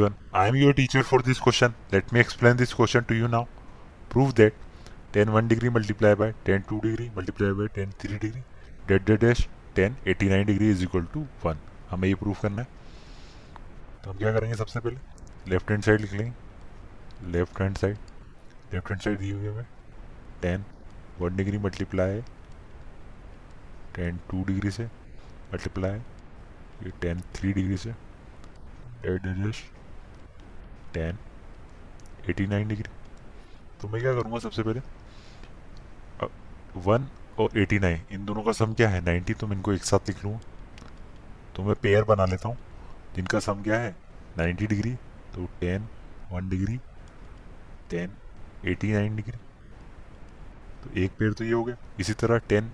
everyone. I am your teacher for this question. Let me explain this question to you now. Prove that tan 1 degree multiplied by tan 2 degree multiplied by tan 3 degree dot dot dash tan eighty nine degree is equal to one हमें ये proof करना है तो हम क्या करेंगे सबसे पहले लेफ़्ट हैंड साइड लिख लेंगे left hand side left hand side दी हुई हमें टेन वन डिग्री मल्टीप्लाई है टेन टू डिग्री से मल्टीप्लाई है ये टेन थ्री डिग्री से dot dash tan eighty nine degree तो मैं क्या करूँगा सबसे पहले? वन और एटी नाइन इन दोनों का सम क्या है? नाइन्टी तो मैं इनको एक साथ लिख लूँगा। तो मैं पेयर बना लेता हूँ। जिनका सम क्या है? नाइन्टी डिग्री तो tan one degree tan eighty nine degree तो एक पेयर तो ये हो गया। इसी तरह टेन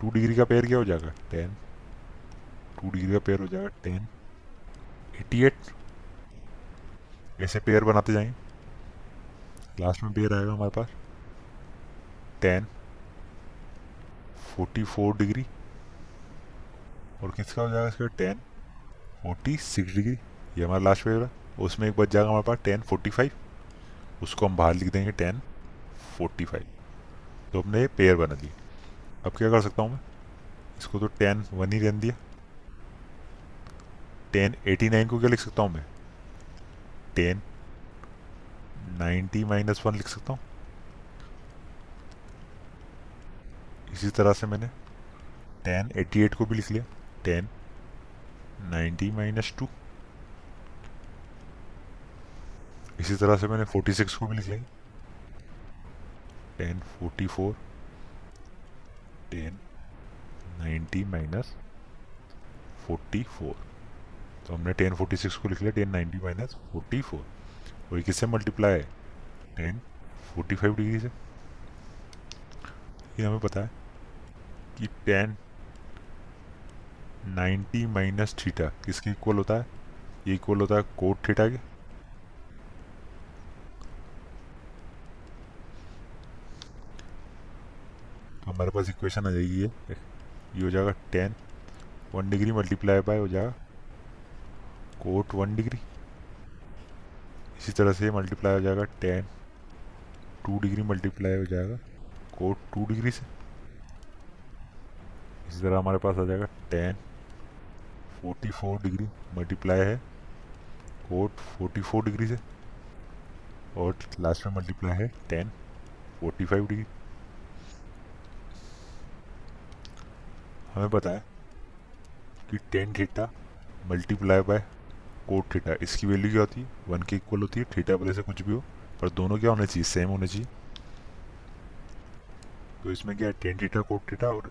टू डिग्री का पेयर क्या हो जाएगा? टेन टू डिग्री का पेयर हो जाएगा टेन एटी एट ऐसे पेयर बनाते जाएँगे। लास्ट में पेयर आएगा हमारे पास। टेन फोर्टी फोर डिग्री और किसका हो जाएगा इसका टेन फोर्टी सिक्स डिग्री ये हमारा लास्ट पेयर है। उसमें एक बच जाएगा हमारे पास टेन फोर्टी फाइव उसको हम बाहर लिख देंगे टेन फोर्टी फाइव तो हमने ये पेयर बना दी अब क्या कर सकता हूँ मैं? इसको तो टेन वन ही रहने दिया। टेन एटी नाइन को क्या लिख सकता हूँ मैं? टेन, नाइन्टी माइनस वन लिख सकता हूँ। इसी तरह से मैंने टेन एटी एट को भी लिख लिया। Tan, ninety minus two. इसी तरह से मैंने फोर्टी सिक्स को भी लिख लिया। Tan forty four, tan, ninety minus forty four. तो हमने टेन फोर्टी सिक्स को लिख लिया, tan ninety minus forty four. वही किससे मल्टीप्लाई है? टेन फोर्टी फाइव डिग्री से। ये हमें पता है कि टेन नाइन्टी माइनस थीटा किसके इक्वल होता है? ये इक्वल होता है कोट थीटा के। तो हमारे पास इक्वेशन आ जाएगी ये। ये हो जाएगा tan. One degree multiply by हो जाएगा कोट वन डिग्री। इसी तरह से मल्टीप्लाई हो जाएगा टेन टू डिग्री मल्टीप्लाई हो जाएगा कोट टू डिग्री से। इसी तरह हमारे पास आ जाएगा tan forty four degree multiply है कोट फोर्टी फोर डिग्री से। और लास्ट में मल्टीप्लाई है टेन फोर्टी फाइव डिग्री। हमें पता है कि tan theta multiply by cot theta इसकी वैल्यू क्या होती है? वन के इक्वल होती है थीटा वाले से कुछ भी हो। पर दोनों क्या होने चाहिए? सेम होने चाहिए। तो इसमें क्या है? टेन थीटा कोट थीटा और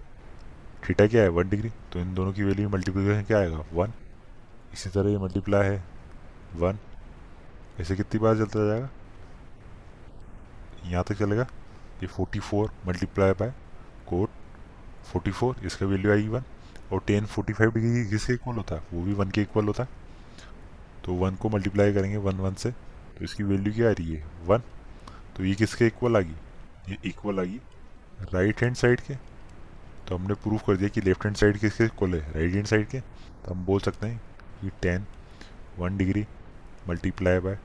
थीटा क्या है? वन डिग्री तो इन दोनों की वैल्यू मल्टीप्लीकेशन क्या आएगा? वन इसी तरह ये मल्टीप्लाई है। वन ऐसे कितनी बार चलता जाएगा? यहाँ तक चलेगा। ये forty four multiply by cot forty four इसका वैल्यू आएगी वन और टेन फोर्टी फाइव डिग्री किसके इक्वल होता है? वो भी वन के इक्वल होता है। तो वन को मल्टीप्लाई करेंगे वन वन से तो इसकी वैल्यू क्या आ रही है? वन। तो ये किसके इक्वल आ गई? ये इक्वल आ गई राइट हैंड साइड के। तो हमने प्रूफ कर दिया कि लेफ़्ट हैंड साइड किसके इक्वल है? राइट हैंड साइड के। तो हम बोल सकते हैं कि tan one degree multiply by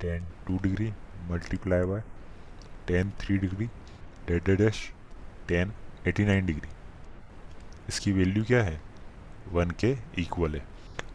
tan two degree multiply by tan three degree dot dash tan eighty nine degree इसकी वैल्यू क्या है? वन के इक्वल है।